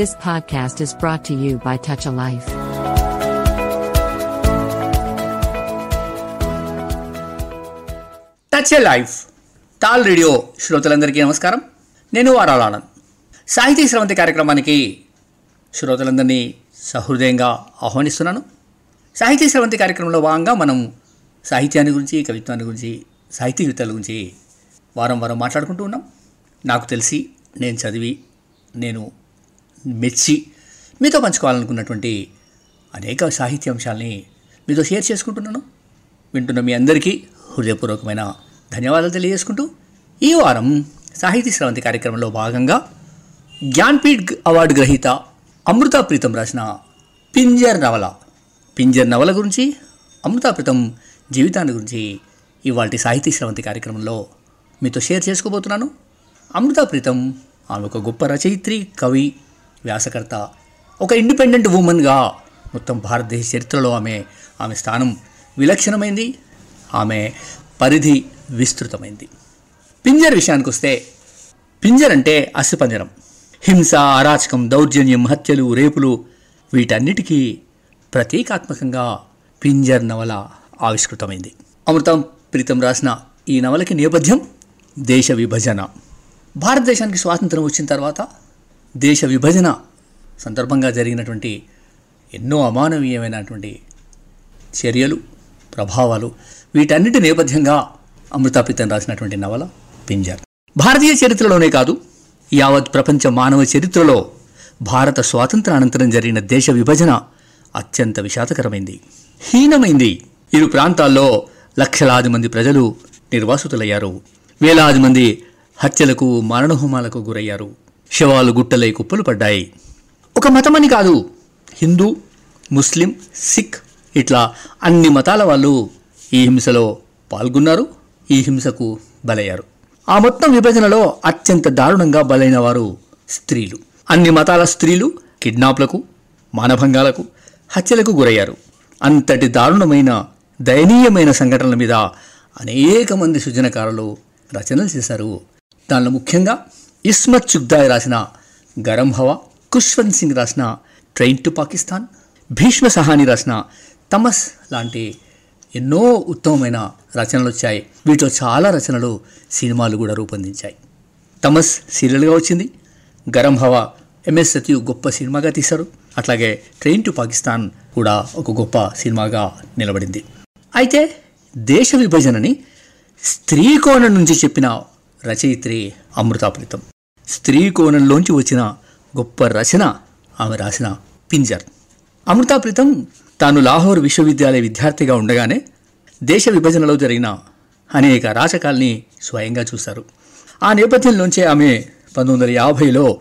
This podcast is brought to you by Touch a Life. Touch a life talk radio శ్రోతలందరికీ నమస్కారం. నేను వారాలానంద్ సాహితీ స్రవంతి కార్యక్రమానికి శ్రోతలందరినీ సహృదయంగా ఆహ్వానిస్తున్నాను. సాహితీ స్రవంతి కార్యక్రమంలో భాగంగా మనం సాహిత్యాన్ని గురించి కవిత్వాన్ని గురించి సాహితీవేత్తల గురించి వారం వారం మాట్లాడుకుంటూ ఉన్నాం. నాకు తెలిసి నేను చదివి నేను మెచ్చి మీతో పంచుకోవాలనుకున్నటువంటి అనేక సాహిత్య అంశాలని మీతో షేర్ చేసుకుంటున్నాను. వింటున్న మీ అందరికీ హృదయపూర్వకమైన ధన్యవాదాలు తెలియజేసుకుంటూ ఈ వారం సాహితీ స్రవంతి కార్యక్రమంలో భాగంగా జ్ఞాన్పీఠ్ అవార్డు గ్రహీత అమృత ప్రీతం రాసిన పింజర్ నవల. పింజర్ నవల గురించి అమృత ప్రీతం జీవితాన్ని గురించి ఇవాళ సాహితీ స్రవంతి కార్యక్రమంలో మీతో షేర్ చేసుకోబోతున్నాను. అమృత ప్రీతం ఆమె ఒక గొప్ప రచయిత్రి కవి వ్యాసకర్త. ఒక ఇండిపెండెంట్ ఉమెన్గా మొత్తం భారతదేశ చరిత్రలో ఆమె ఆమె స్థానం విలక్షణమైంది ఆమె పరిధి విస్తృతమైంది. పింజర్ విషయానికి వస్తే పింజర్ అంటే అస్థిపంజరం హింస అరాచకం దౌర్జన్యం హత్యలు రేపులు వీటన్నిటికీ ప్రతీకాత్మకంగా పింజర్ నవల ఆవిష్కృతమైంది. అమృతం ప్రీతం రాసిన ఈ నవలకి నేపథ్యం దేశ విభజన. భారతదేశానికి స్వాతంత్రం వచ్చిన తర్వాత దేశ విభజన సందర్భంగా జరిగినటువంటి ఎన్నో అమానవీయమైనటువంటి చర్యలు ప్రభావాలు వీటన్నిటి నేపథ్యంగా అమృతాపితం రాసినటువంటి నవల పింజర్. భారతీయ చరిత్రలోనే కాదు యావత్ ప్రపంచ మానవ చరిత్రలో భారత స్వాతంత్ర అనంతరం జరిగిన దేశ విభజన అత్యంత విషాదకరమైంది. హీనమైంది. ఇరు ప్రాంతాల్లో లక్షలాది మంది ప్రజలు నిర్వాసితులయ్యారు. వేలాది మంది హత్యలకు మరణహోమాలకు గురయ్యారు. శవాలు గుట్టలై కుప్పలు పడ్డాయి. ఒక మతమని కాదు హిందూ ముస్లిం సిక్ ఇట్లా అన్ని మతాల వాళ్ళు ఈ హింసలో పాల్గొన్నారు ఈ హింసకు బలయ్యారు. ఆ మొత్తం విభజనలో అత్యంత దారుణంగా బలైన వారు స్త్రీలు. అన్ని మతాల స్త్రీలు కిడ్నాప్లకు మానభంగాలకు హత్యలకు గురయ్యారు. అంతటి దారుణమైన దయనీయమైన సంఘటనల మీద అనేక మంది సృజనకారులు రచనలు చేశారు. దానిలో ముఖ్యంగా ఇస్మత్ చుగ్దాయ్ రాసిన గరం హవా కుష్వంత్ సింగ్ రాసిన ట్రైన్ టు పాకిస్తాన్ భీష్మ సహాని రాసిన తమస్ లాంటి ఎన్నో ఉత్తమమైన రచనలు వచ్చాయి. వీటిలో చాలా రచనలు సినిమాలు కూడా రూపొందించాయి. తమస్ సీరియల్గా వచ్చింది. గరం హవా ఎంఎస్ సత్యు గొప్ప సినిమాగా తీశారు. అట్లాగే ట్రైన్ టు పాకిస్తాన్ కూడా ఒక గొప్ప సినిమాగా నిలబడింది. అయితే దేశ విభజనని స్త్రీ కోణం నుంచి చెప్పిన రచయిత్రి అమృతాప్రితం. స్త్రీ కోణంలోంచి వచ్చిన గొప్ప రచన ఆమె రాసిన పింజర్. అమృతాప్రితం తాను లాహోర్ విశ్వవిద్యాలయ విద్యార్థిగా ఉండగానే దేశ విభజనలో జరిగిన అనేక రాచకాల్ని స్వయంగా చూశారు. ఆ నేపథ్యంలోంచే ఆమె పంతొమ్మిది వందల యాభైలో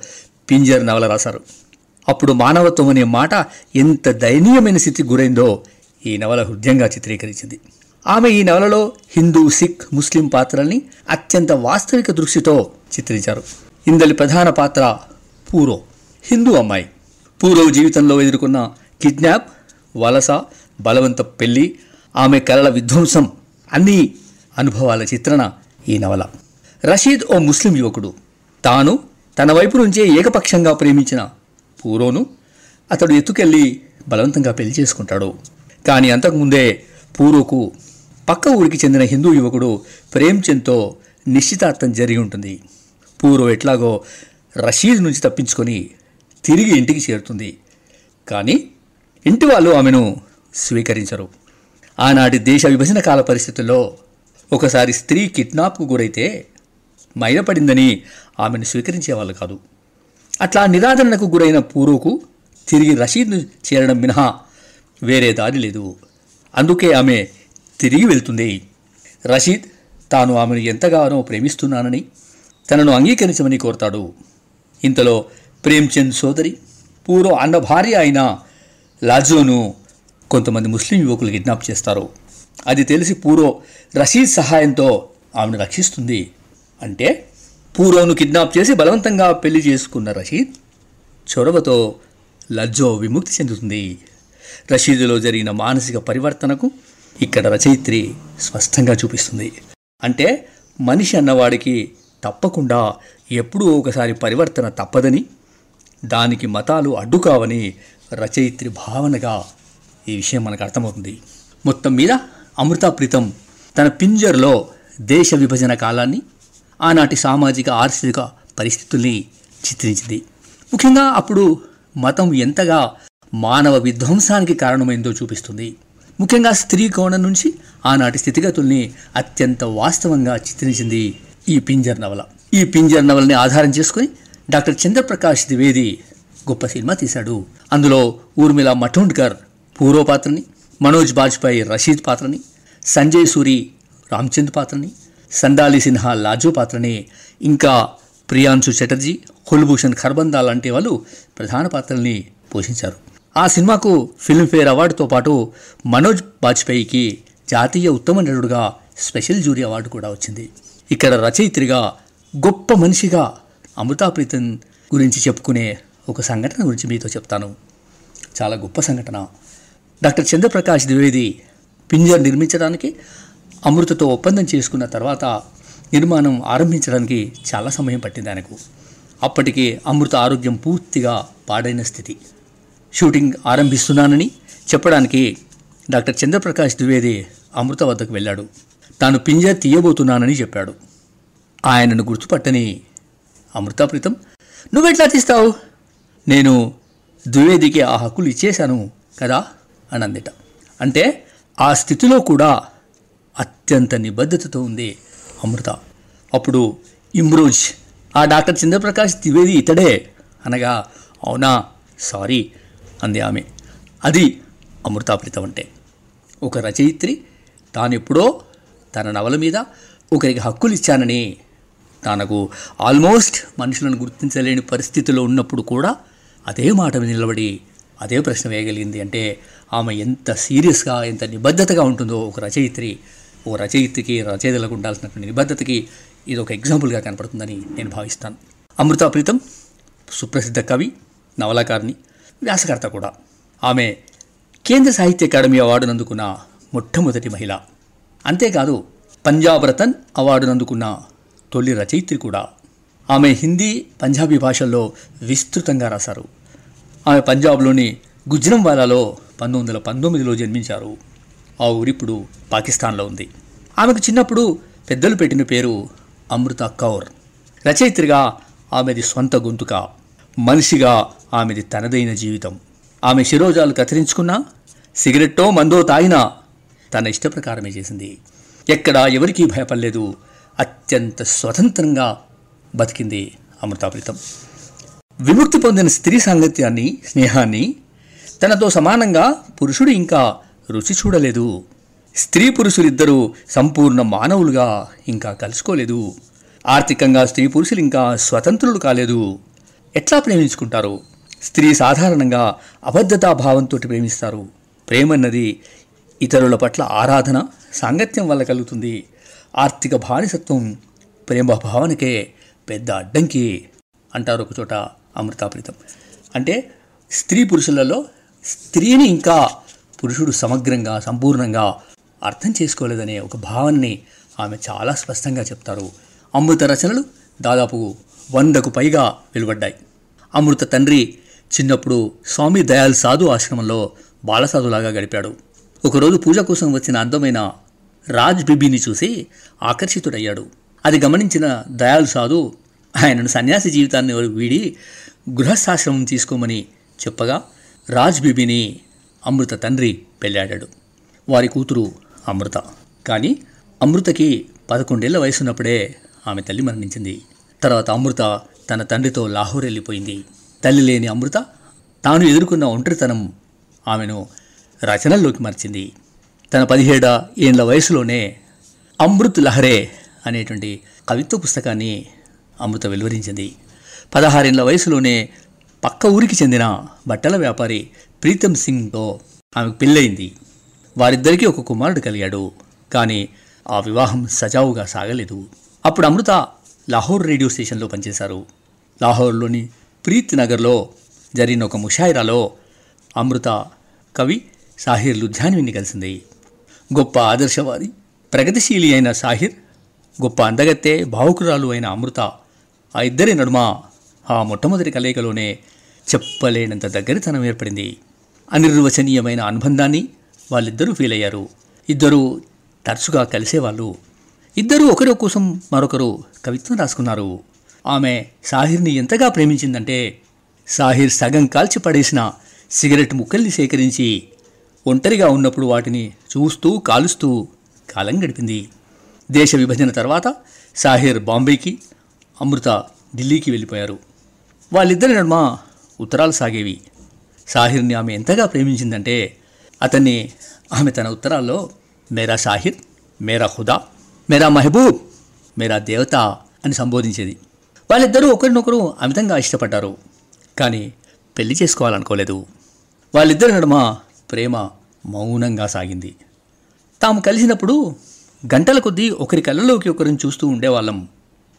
పింజర్ నవల రాశారు. అప్పుడు మానవత్వం అనే మాట ఎంత దయనీయమైన స్థితికి గురైందో ఈ నవల హృదయంగా చిత్రీకరించింది. ఆమె ఈ నవలలో హిందూ సిక్ ముస్లిం పాత్రల్ని అత్యంత వాస్తవిక దృష్టితో చిత్రించారు. ఇందలి ప్రధాన పాత్ర పూరో హిందూ అమ్మాయి. పూరో జీవితంలో ఎదుర్కొన్న కిడ్నాప్ వలస బలవంత పెళ్ళి ఆమె కలల విధ్వంసం అన్ని అనుభవాల చిత్రణ ఈ నవల. రషీద్ ఓ ముస్లిం యువకుడు. తాను తన వైపు నుంచే ఏకపక్షంగా ప్రేమించిన పూరోను అతడు ఎత్తుకెళ్ళి బలవంతంగా పెళ్ళి చేసుకుంటాడు. కానీ అంతకుముందే పూరోకు పక్క ఊరికి చెందిన హిందూ యువకుడు ప్రేమ్చంద్తో నిశ్చితార్థం జరిగి ఉంటుంది. పూర్వం ఎట్లాగో రషీద్ నుంచి తప్పించుకొని తిరిగి ఇంటికి చేరుతుంది. కానీ ఇంటి వాళ్ళు ఆమెను స్వీకరించరు. ఆనాటి దేశ విభజన కాల పరిస్థితుల్లో ఒకసారి స్త్రీ కిడ్నాప్కు గురైతే మైనపడిందని ఆమెను స్వీకరించేవాళ్ళు కాదు. అట్లా నిరాదరణకు గురైన పూర్వకు తిరిగి రషీద్ను చేరడం మినహా వేరే దారి లేదు. అందుకే ఆమె తిరిగి వెళ్తుంది. రషీద్ తాను ఆమెను ఎంతగానో ప్రేమిస్తున్నానని తనను అంగీకరించమని కోరతాడు. ఇంతలో ప్రేమ్చంద్ సోదరి పూర్వ అన్న భార్య అయిన లాజోను కొంతమంది ముస్లిం యువకులు కిడ్నాప్ చేస్తారు. అది తెలిసి పూరో రషీద్ సహాయంతో ఆమెను రక్షిస్తుంది. అంటే పూరోను కిడ్నాప్ చేసి బలవంతంగా పెళ్ళి చేసుకున్న రషీద్ చొరవతో లజ్జో విముక్తి చెందుతుంది. రషీదులో జరిగిన మానసిక పరివర్తనకు ఇక్కడ రచయిత్రి స్పష్టంగా చూపిస్తుంది. అంటే మనిషి అన్నవాడికి తప్పకుండా ఎప్పుడూ ఒకసారి పరివర్తన తప్పదని దానికి మతాలు అడ్డుకావని రచయిత్రి భావనగా ఈ విషయం మనకు అర్థమవుతుంది. మొత్తం మీద అమృతా ప్రీతం తన పింజర్లో దేశ విభజన కాలాన్ని ఆనాటి సామాజిక ఆర్థిక పరిస్థితుల్ని చిత్రించింది. ముఖ్యంగా అప్పుడు మతం ఎంతగా మానవ విధ్వంసానికి కారణమైందో చూపిస్తుంది. ముఖ్యంగా స్త్రీ కోణం నుంచి ఆనాటి స్థితిగతుల్ని అత్యంత వాస్తవంగా చిత్రించింది ఈ పింజర్ నవల. ఈ పింజర్ నవలని ఆధారం చేసుకుని డాక్టర్ చంద్రప్రకాష్ ద్వివేది గొప్ప సినిమా తీశాడు. అందులో ఊర్మిళ మఠోండ్కర్ పూర్వ పాత్రని మనోజ్ బాజ్పాయ్ రషీద్ పాత్రని సంజయ్ సూరి రామ్చంద్ పాత్రని సందాలి సిన్హా లాజో పాత్రని ఇంకా ప్రియాంశు చటర్జీ కుల్భూషణ్ ఖర్బందా లాంటి వాళ్ళు ప్రధాన పాత్రల్ని పోషించారు. ఆ సినిమాకు ఫిల్మ్ఫేర్ అవార్డుతో పాటు మనోజ్ బాజ్పేయికి జాతీయ ఉత్తమ నటుడుగా స్పెషల్ జూరీ అవార్డు కూడా వచ్చింది. ఇక్కడ రచయిత్రిగా గొప్ప మనిషిగా అమృతాప్రీతం గురించి చెప్పుకునే ఒక సంఘటన గురించి మీతో చెప్తాను. చాలా గొప్ప సంఘటన. డాక్టర్ చంద్రప్రకాష్ ద్వివేది పింజర్ నిర్మించడానికి అమృతతో ఒప్పందం చేసుకున్న తర్వాత నిర్మాణం ఆరంభించడానికి చాలా సమయం పట్టింది ఆయనకు. అప్పటికి అమృత ఆరోగ్యం పూర్తిగా పాడైన స్థితి. షూటింగ్ ఆరంభిస్తున్నానని చెప్పడానికి డాక్టర్ చంద్రప్రకాష్ ద్వివేది అమృత వద్దకు వెళ్ళాడు. తాను పింజర్ తీయబోతున్నానని చెప్పాడు. ఆయనను గుర్తుపట్టని అమృతాప్రీతం నువ్వెట్లా తీస్తావు? నేను ద్వివేదికి ఆ హక్కులు ఇచ్చేశాను కదా? అని అందిట అంటే ఆ స్థితిలో కూడా అత్యంత నిబద్ధతతో ఉంది అమృత. అప్పుడు ఇమ్రోజ్ ఆ డాక్టర్ చంద్రప్రకాష్ ద్వివేది ఇతడే? అనగా అవునా సారీ అంది ఆమె. అది అమృతాప్రితం అంటే. ఒక రచయిత్రి తానెప్పుడో తన నవల మీద ఒకరికి హక్కులు ఇచ్చానని తనకు ఆల్మోస్ట్ మనుషులను గుర్తించలేని పరిస్థితిలో ఉన్నప్పుడు కూడా అదే మాట నిలబడి అదే ప్రశ్న వేయగలిగింది అంటే ఆమె ఎంత సీరియస్గా ఎంత నిబద్ధతగా ఉంటుందో ఒక రచయిత్రి ఓ రచయిత్రికి రచయితలకు ఉండాల్సినటువంటి నిబద్ధతకి ఇది ఒక ఎగ్జాంపుల్గా కనపడుతుందని నేను భావిస్తాను. అమృతా ప్రీతం సుప్రసిద్ధ కవి నవలాకారిణి వ్యాసకర్త కూడా. ఆమె కేంద్ర సాహిత్య అకాడమీ అవార్డునందుకున్న మొట్టమొదటి మహిళ. అంతేకాదు పంజాబ్ రతన్ అవార్డునందుకున్న తొలి రచయిత్రి కూడా. ఆమె హిందీ పంజాబీ భాషల్లో విస్తృతంగా రాశారు. ఆమె పంజాబ్లోని గుజ్రంవాలాలో పంతొమ్మిది వందల పంతొమ్మిదిలో జన్మించారు. ఆ ఊరిప్పుడు పాకిస్తాన్లో ఉంది. ఆమెకు చిన్నప్పుడు పెద్దలు పెట్టిన పేరు అమృత కౌర్. రచయిత్రిగా ఆమెది సొంత గొంతుక. మనిషిగా ఆమెది తనదైన జీవితం. ఆమె శిరోజాలు కత్తిరించుకున్నా సిగరెట్టో మందో తాగినా తన ఇష్టప్రకారమే చేసింది. ఎక్కడా ఎవరికీ భయపడలేదు. అత్యంత స్వతంత్రంగా బతికింది అమృతాప్రీతం విముక్తి పొందిన స్త్రీ సాంగత్యాన్ని స్నేహాన్ని తనతో సమానంగా పురుషుడు ఇంకా రుచి చూడలేదు. స్త్రీ పురుషులిద్దరూ సంపూర్ణ మానవులుగా ఇంకా కలుసుకోలేదు. ఆర్థికంగా స్త్రీ పురుషులు ఇంకా స్వతంత్రులు కాలేదు. ఎట్లా ప్రేమించుకుంటారు? స్త్రీ సాధారణంగా అబద్ధతా భావంతో ప్రేమిస్తారు. ప్రేమన్నది ఇతరుల పట్ల ఆరాధన సాంగత్యం వల్ల కలుగుతుంది. ఆర్థిక బానిసత్వం ప్రేమ భావనకే పెద్ద అడ్డంకి అంటారు ఒక చోట అమృతాప్రీతం. అంటే స్త్రీ పురుషులలో స్త్రీని ఇంకా పురుషుడు సమగ్రంగా సంపూర్ణంగా అర్థం చేసుకోలేదనే ఒక భావనని ఆమె చాలా స్పష్టంగా చెప్తారు. అమృత రచనలు దాదాపు వందకు పైగా వెలువడ్డాయి. అమృత తండ్రి చిన్నప్పుడు స్వామి దయాల్ సాధు ఆశ్రమంలో బాలసాధులాగా గడిపాడు. ఒకరోజు పూజ కోసం వచ్చిన అందమైన రాజ్ బిబీని చూసి ఆకర్షితుడయ్యాడు. అది గమనించిన దయాల్ సాధు ఆయనను సన్యాసి జీవితాన్ని వీడి గృహస్థాశ్రమం తీసుకోమని చెప్పగా రాజ్ బీబీని అమృత తండ్రి పెళ్ళాడాడు వారి కూతురు అమృత. కానీ అమృతకి పదకొండేళ్ళ వయసున్నప్పుడే ఆమె తల్లి మరణించింది. తర్వాత అమృత తన తండ్రితో లాహోర్ వెళ్ళిపోయింది. తల్లి లేని అమృత తాను ఎదుర్కొన్న ఒంటరితనం ఆమెను రచనల్లోకి మార్చింది. తన పదిహేడ ఏండ్ల వయసులోనే అమృత్ లహరే అనేటువంటి కవిత్వ పుస్తకాన్ని అమృత వెలువరించింది. పదహారేళ్ళ వయసులోనే పక్క ఊరికి చెందిన బట్టల వ్యాపారి ప్రీతం సింగ్తో ఆమెకు పెళ్ళయింది. వారిద్దరికీ ఒక కుమారుడు కలిగాడు కానీ ఆ వివాహం సజావుగా సాగలేదు. అప్పుడు అమృత లాహోర్ రేడియో స్టేషన్లో పనిచేశారు. లాహోర్లోని ప్రీత్ నగర్లో జరిగిన ఒక ముషాయిరాలో అమృత కవి సాహిర్ లుధ్యాన్విని కలిసింది. గొప్ప ఆదర్శవాది ప్రగతిశీలి అయిన సాహిర్ గొప్ప అందగత్తే భావుకురాలు అయిన అమృత ఆ ఇద్దరి నడుమ ఆ మొట్టమొదటి కలయికలోనే చెప్పలేనంత దగ్గరితనం ఏర్పడింది. అనిర్వచనీయమైన అనుబంధాన్ని వాళ్ళిద్దరూ ఫీల్ అయ్యారు ఇద్దరూ తరచుగా కలిసేవాళ్ళు. ఇద్దరూ ఒకరి కోసం మరొకరు కవిత్వం రాసుకున్నారు. ఆమె సాహిర్ని ఎంతగా ప్రేమించిందంటే సాహిర్ సగం కాల్చి పడేసిన సిగరెట్ ముక్కల్ని సేకరించి ఒంటరిగా ఉన్నప్పుడు వాటిని చూస్తూ కాలుస్తూ కాలం గడిపింది. దేశ విభజన తర్వాత సాహిర్ బాంబేకి అమృత ఢిల్లీకి వెళ్ళిపోయారు. వాళ్ళిద్దరి నడుమ ఉత్తరాలు సాగేవి. సాహిర్ని ఆమె ఎంతగా ప్రేమించిందంటే అతన్ని ఆమె తన ఉత్తరాల్లో మేరా సాహిర్ మేరా హుదా మేరా మహబూబ్ మేరా దేవత అని సంబోధించేది. వాళ్ళిద్దరూ ఒకరినొకరు అమితంగా ఇష్టపడ్డారు. కానీ పెళ్ళి చేసుకోవాలనుకోలేదు. వాళ్ళిద్దరి నడుమ ప్రేమ మౌనంగా సాగింది. తాము కలిసినప్పుడు గంటల కొద్దీ ఒకరి కళ్ళలోకి ఒకరిని చూస్తూ ఉండేవాళ్ళం.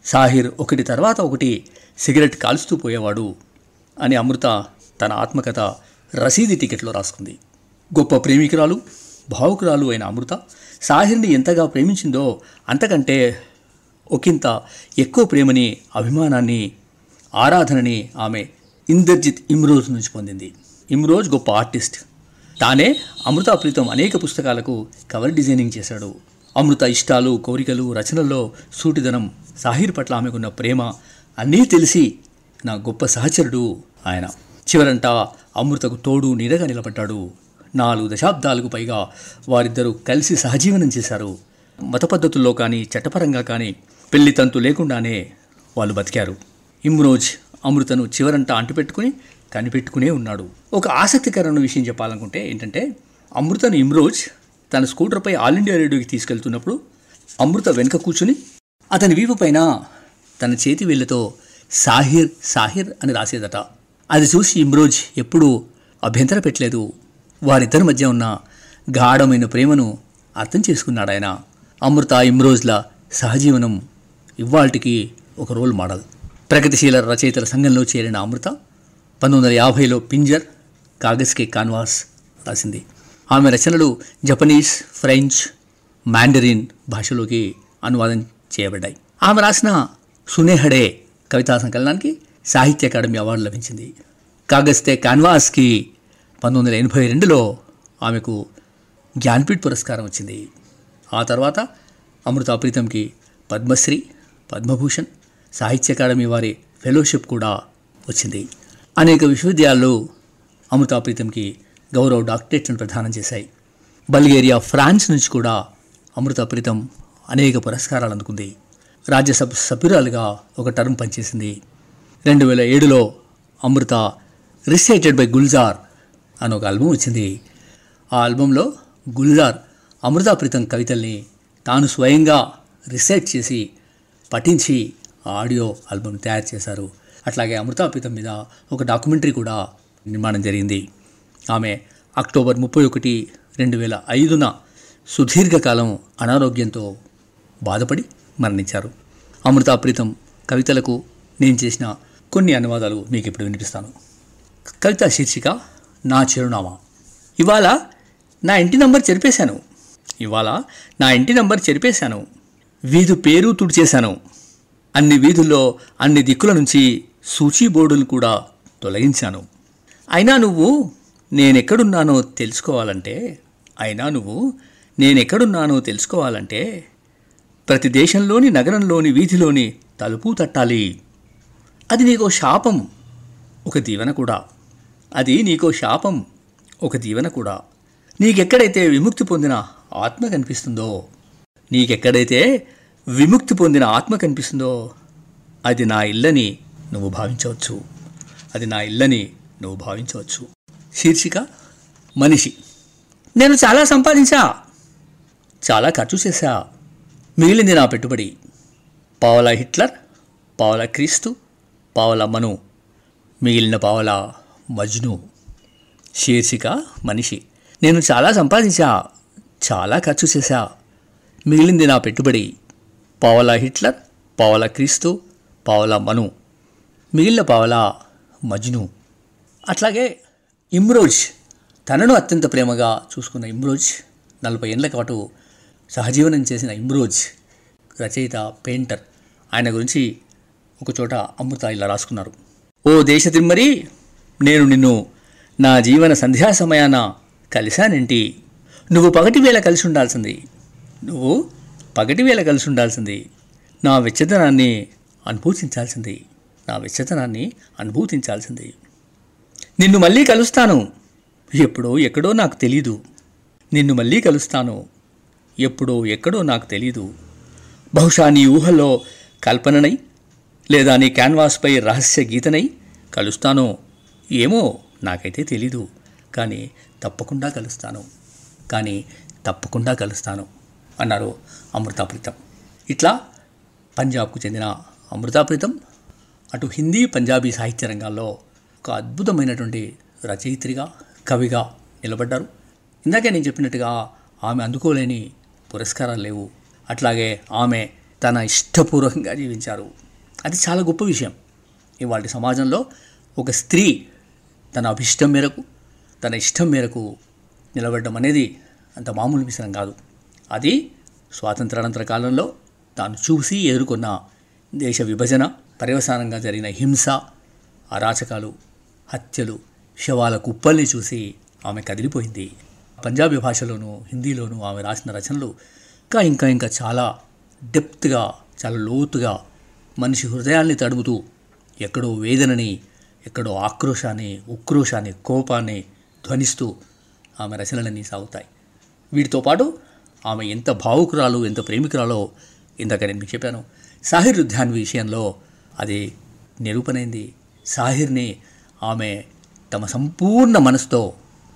సాహిర్ ఒకటి తర్వాత ఒకటి సిగరెట్ కాలుస్తూ పోయేవాడు అని అమృత తన ఆత్మకథ రసీది టికెట్లో రాసుకుంది. గొప్ప ప్రేమికురాలు భావుకురాలు అయిన అమృత సాహిర్ని ఎంతగా ప్రేమించిందో అంతకంటే ఒకంత ఎక్కువ ప్రేమని అభిమానాన్ని ఆరాధనని ఆమె ఇందర్జిత్ ఇమ్రోజ్ నుంచి పొందింది. ఇమ్రోజ్ గొప్ప ఆర్టిస్ట్. తానే అమృత ప్రీతం అనేక పుస్తకాలకు కవర్ డిజైనింగ్ చేశాడు. అమృత ఇష్టాలు కోరికలు రచనల్లో సూటిదనం సాహిర్ పట్ల ఆమెకున్న ప్రేమ అన్నీ తెలిసి నా గొప్ప సహచరుడు ఆయన. చివరంట అమృతకు తోడు నీడగా నిలబడ్డాడు. నాలుగు దశాబ్దాలకు పైగా వారిద్దరూ కలిసి సహజీవనం చేశారు. మత పద్ధతుల్లో కానీ చట్టపరంగా కానీ పెళ్ళి తంతు లేకుండానే వాళ్ళు బతికారు. ఇమ్రోజ్ అమృతను చివరంట అంటుపెట్టుకుని కనిపెట్టుకునే ఉన్నాడు. ఒక ఆసక్తికరమైన విషయం చెప్పాలనుకుంటే ఏంటంటే అమృతను ఇమ్రోజ్ తన స్కూటర్పై ఆల్ ఇండియా రేడియోకి తీసుకెళ్తున్నప్పుడు అమృత వెనుక కూర్చుని అతని వీపు పైన తన చేతి వేళ్ళతో సాహిర్ సాహిర్ అని రాసేదట. అది చూసి ఇమ్రోజ్ ఎప్పుడూ అభ్యంతర పెట్టలేదు. వారిద్దరి మధ్య ఉన్న గాఢమైన ప్రేమను అర్థం చేసుకున్నాడు ఆయన అమృత ఇమ్రోజ్ల సహజీవనం ఇవాల్టికి ఒక రోల్ మోడల్. ప్రగతిశీల రచయితల సంఘంలో చేరిన అమృత పంతొమ్మిది వందల యాభైలో పింజర్ కాగజ్కే కాన్వాస్ రాసింది. ఆమె రచనలు జపనీస్ ఫ్రెంచ్ మాండరిన్ భాషలోకి అనువాదం చేయబడ్డాయి. ఆమె రాసిన సునేహడే కవితా సంకలనానికి సాహిత్య అకాడమీ అవార్డు లభించింది. కాగస్తే కాన్వాస్కి పంతొమ్మిది వందల ఎనభై రెండులో ఆమెకు జ్ఞాన్పీఠ్ పురస్కారం వచ్చింది. ఆ తర్వాత అమృత ప్రీతంకి పద్మశ్రీ పద్మభూషణ్ సాహిత్య అకాడమీ వారి ఫెలోషిప్ కూడా వచ్చింది. అనేక విశ్వవిద్యాలయాలు అమృతాప్రీతంకి గౌరవ డాక్టరేట్లను ప్రదానం చేశాయి. బల్గేరియా ఫ్రాన్స్ నుంచి కూడా అమృతాప్రీతం అనేక పురస్కారాలు అందుకుంది. రాజ్యసభ సభ్యురాలుగా ఒక టర్మ్ పనిచేసింది. రెండు వేల ఏడులో అమృత రిసైటెడ్ బై గుల్జార్ అని ఒక ఆల్బం వచ్చింది. ఆ ఆల్బంలో గుల్జార్ అమృతాప్రీతం కవితల్ని తాను స్వయంగా రిసైట్ చేసి పఠించి ఆడియో ఆల్బమ్ తయారు చేశారు. అట్లాగే అమృతాపితం మీద ఒక డాక్యుమెంటరీ కూడా నిర్మాణం జరిగింది. ఆమె అక్టోబర్ ముప్పై ఒకటి రెండు వేల ఐదున సుదీర్ఘకాలం అనారోగ్యంతో బాధపడి మరణించారు. అమృతాప్రీతం కవితలకు నేను చేసిన కొన్ని అనువాదాలు మీకు ఇప్పుడు వినిపిస్తాను. కవిత శీర్షిక నా చిరునామా. ఇవాళ నా ఇంటి నంబర్ చెరిపేశాను. ఇవాళ నా ఇంటి నంబర్ చెరిపేశాను. వీధి పేరు తుడిచేశాను. అన్ని వీధుల్లో అన్ని దిక్కుల నుంచి సూచీ బోర్డులు కూడా తొలగించాను. అయినా నువ్వు నేనెక్కడున్నానో తెలుసుకోవాలంటే అయినా నువ్వు నేనెక్కడున్నానో తెలుసుకోవాలంటే ప్రతి దేశంలోని నగరంలోని వీధిలోని తలుపు తట్టాలి. అది నీకో శాపం ఒక దీవెన కూడా. అది నీకో శాపం ఒక దీవెన కూడా. నీకెక్కడైతే విముక్తి పొందిన ఆత్మ కనిపిస్తుందో నీకెక్కడైతే విముక్తి పొందిన ఆత్మ కనిపిస్తుందో అది నా ఇల్లని నువ్వు భావించవచ్చు. అది నా ఇల్లని నువ్వు భావించవచ్చు. శీర్షిక మనిషి. నేను చాలా సంపాదించా. చాలా ఖర్చు చేశా. మిగిలింది నా పెట్టుబడి. పావలా హిట్లర్ పావలా క్రీస్తు పావలా మను. మిగిలిన పావలా మజ్ను. శీర్షిక మనిషి. నేను చాలా సంపాదించా. చాలా ఖర్చు చేశా. మిగిలింది నా పెట్టుబడి. పావలా హిట్లర్ పావలా క్రీస్తు పావలా మను. మిగిలిన పావలా మజ్ను. అట్లాగే ఇమ్రోజ్ తనను అత్యంత ప్రేమగా చూసుకున్న ఇమ్రోజ్ నలభై ఏళ్ళ పాటు సహజీవనం చేసిన ఇమ్రోజ్ రచయిత పెయింటర్ ఆయన గురించి ఒకచోట అమృత ఇలా రాసుకున్నారు. ఓ దేశ తిమ్మరి నేను నిన్ను నా జీవన సంధ్యా సమయాన కలిశానేంటి? నువ్వు పగటి వేళ కలిసి ఉండాల్సింది. నువ్వు పగటి వేళ కలిసి ఉండాల్సింది నా విచ్చదనాన్ని అనుభూతించాల్సింది. నా విచ్చదనాన్ని అనుభూతించాల్సింది. నిన్ను మళ్ళీ కలుస్తాను. ఎప్పుడో ఎక్కడో నాకు తెలీదు. నిన్ను మళ్ళీ కలుస్తాను. ఎప్పుడో ఎక్కడో నాకు తెలీదు. బహుశా నీ ఊహల్లో కల్పననై లేదా నీ క్యాన్వాస్పై రహస్య గీతనై కలుస్తానో ఏమో నాకైతే తెలీదు. కానీ తప్పకుండా కలుస్తాను. కానీ తప్పకుండా కలుస్తాను. అన్నారు అమృతాప్రీతం. ఇట్లా పంజాబ్కు చెందిన అమృతాప్రీతం అటు హిందీ పంజాబీ సాహిత్య రంగాల్లో ఒక అద్భుతమైనటువంటి రచయిత్రిగా కవిగా నిలబడ్డారు. ఇందాకే నేను చెప్పినట్టుగా ఆమె అందుకోలేని పురస్కారాలు లేవు. అట్లాగే ఆమె తన ఇష్టపూర్వకంగా జీవించారు. అది చాలా గొప్ప విషయం. ఇవాళ సమాజంలో ఒక స్త్రీ తన అభిష్టం మేరకు తన ఇష్టం మేరకు నిలబడడం అనేది అంత మామూలు విషయం కాదు. అది స్వాతంత్రానంతర కాలంలో తాను చూసి ఎదుర్కొన్న దేశ విభజన పర్యవసానంగా జరిగిన హింస అరాచకాలు హత్యలు శవాల కుప్పల్ని చూసి ఆమె కదిలిపోయింది. పంజాబీ భాషలోనూ హిందీలోనూ ఆమె రాసిన రచనలు ఇంకా ఇంకా ఇంకా చాలా డెప్త్గా చాలా లోతుగా మనిషి హృదయాల్ని తడుముతూ ఎక్కడో వేదనని ఎక్కడో ఆక్రోశాన్ని ఉక్రోషాన్ని కోపాన్ని ధ్వనిస్తూ ఆమె రచనలన్నీ సాగుతాయి. వీటితో పాటు ఆమె ఎంత భావుకురాలు ఎంత ప్రేమికురాలో ఇందాక నేను మీకు చెప్పాను. సాహిర్ ఉద్యాన్ విషయంలో అది నిరూపణైంది. సాహిర్ని ఆమె తమ సంపూర్ణ మనసుతో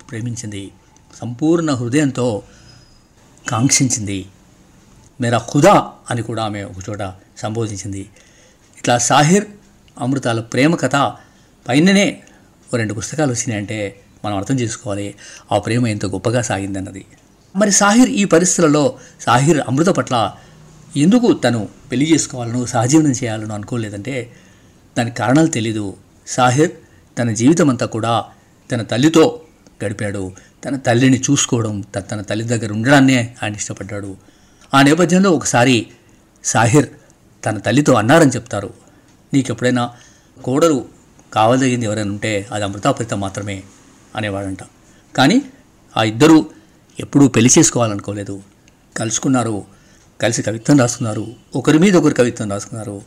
ప్రేమించింది. సంపూర్ణ హృదయంతో కాంక్షించింది. మేరా ఖుదా అని కూడా ఆమె ఒకచోట సంబోధించింది. ఇట్లా సాహిర్ అమృతాల ప్రేమ కథ పైననే ఓ రెండు పుస్తకాలు వచ్చినాయంటే మనం అర్థం చేసుకోవాలి. ఆ ప్రేమ ఎంత గొప్పగా సాగిందన్నది. మరి సాహిర్ ఈ పరిస్థితులలో సాహిర్ అమృత పట్ల ఎందుకు తను పెళ్ళి చేసుకోవాలను సహజీవనం చేయాలను అనుకోలేదంటే దానికి కారణాలు తెలీదు. సాహిర్ తన జీవితం అంతా కూడా తన తల్లితో గడిపాడు. తన తల్లిని చూసుకోవడం త- తన తల్లి దగ్గర ఉండడాన్నే ఆయన ఇష్టపడ్డాడు. ఆ నేపథ్యంలో ఒకసారి సాహిర్ తన తల్లితో అన్నారని చెప్తారు. నీకు ఎప్పుడైనా కోడలు కావదగింది ఎవరైనా ఉంటే అది అమృతాప్రీతం మాత్రమే అనేవాడంట. కానీ ఆ ఇద్దరు ఎప్పుడూ పెళ్ళి చేసుకోవాలనుకోలేదు. కలుసుకున్నారు. కలిసి కవిత్వం రాసుకున్నారు. ఒకరి మీద ఒకరు కవిత్వం రాసుకున్నారు.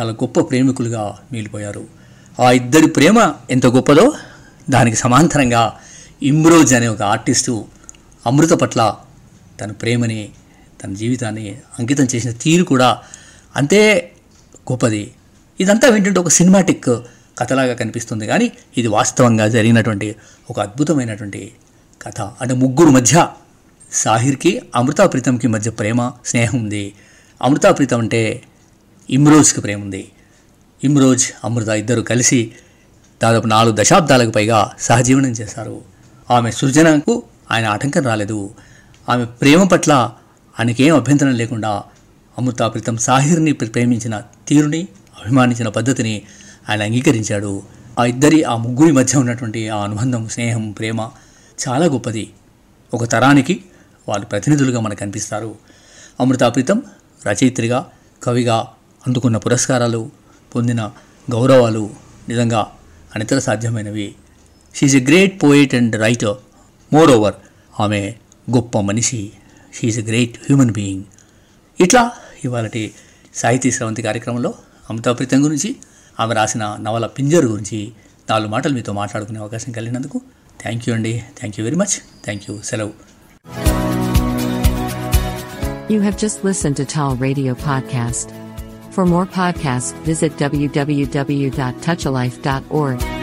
చాలా గొప్ప ప్రేమికులుగా మిగిలిపోయారు. ఆ ఇద్దరి ప్రేమ ఎంత గొప్పదో దానికి సమాంతరంగా ఇమ్రోజ్ అనే ఒక ఆర్టిస్టు అమృత పట్ల తన ప్రేమని తన జీవితాన్ని అంకితం చేసిన తీరు కూడా అంతే గొప్పది. ఇదంతా ఏంటంటే ఒక సినిమాటిక్ కథలాగా కనిపిస్తుంది. కానీ ఇది వాస్తవంగా జరిగినటువంటి ఒక అద్భుతమైనటువంటి కథ. అంటే ముగ్గురు మధ్య సాహిర్కి అమృతాప్రీతంకి మధ్య ప్రేమ స్నేహం ఉంది. అమృతాప్రీతం అంటే ఇమ్రోజ్కి ప్రేమ ఉంది. ఇమ్రోజ్ అమృత ఇద్దరు కలిసి దాదాపు నాలుగు దశాబ్దాలకు పైగా సహజీవనం చేశారు. ఆమె సృజనకు ఆయన ఆటంకం రాలేదు. ఆమె ప్రేమ పట్ల ఆయనకేం అభ్యంతరం లేకుండా అమృతాప్రీతం సాహిర్ని ప్రే- ప్రేమించిన తీరుని అభిమానించిన పద్ధతిని ఆయన అంగీకరించాడు. ఆ ఇద్దరి ఆ ముగ్గురి మధ్య ఉన్నటువంటి ఆ అనుబంధం స్నేహం ప్రేమ చాలా గొప్పది. ఒక తరానికి వాళ్ళు ప్రతినిధులుగా మనకు కనిపిస్తారు అమృతాప్రీతం రచయిత్రిగా కవిగా అందుకున్న పురస్కారాలు పొందిన గౌరవాలు నిజంగా అనితర సాధ్యమైనవి. She's a great poet and writer more over ఆమె గొప్ప మనిషి. She's a great human being ఇట్లా ఇవాళటి సాహితీ స్రవంతి కార్యక్రమంలో అమృతాప్రీతం గురించి ఆమె రాసిన నవల పింజర్ గురించి నాలుగు మాటలు మీతో మాట్లాడుకునే అవకాశం కలిగినందుకు థ్యాంక్ యూ అండి thank you very much thank you సెలవు You have just listened to Tall Radio Podcast. For more podcasts, visit www.touchalife.org.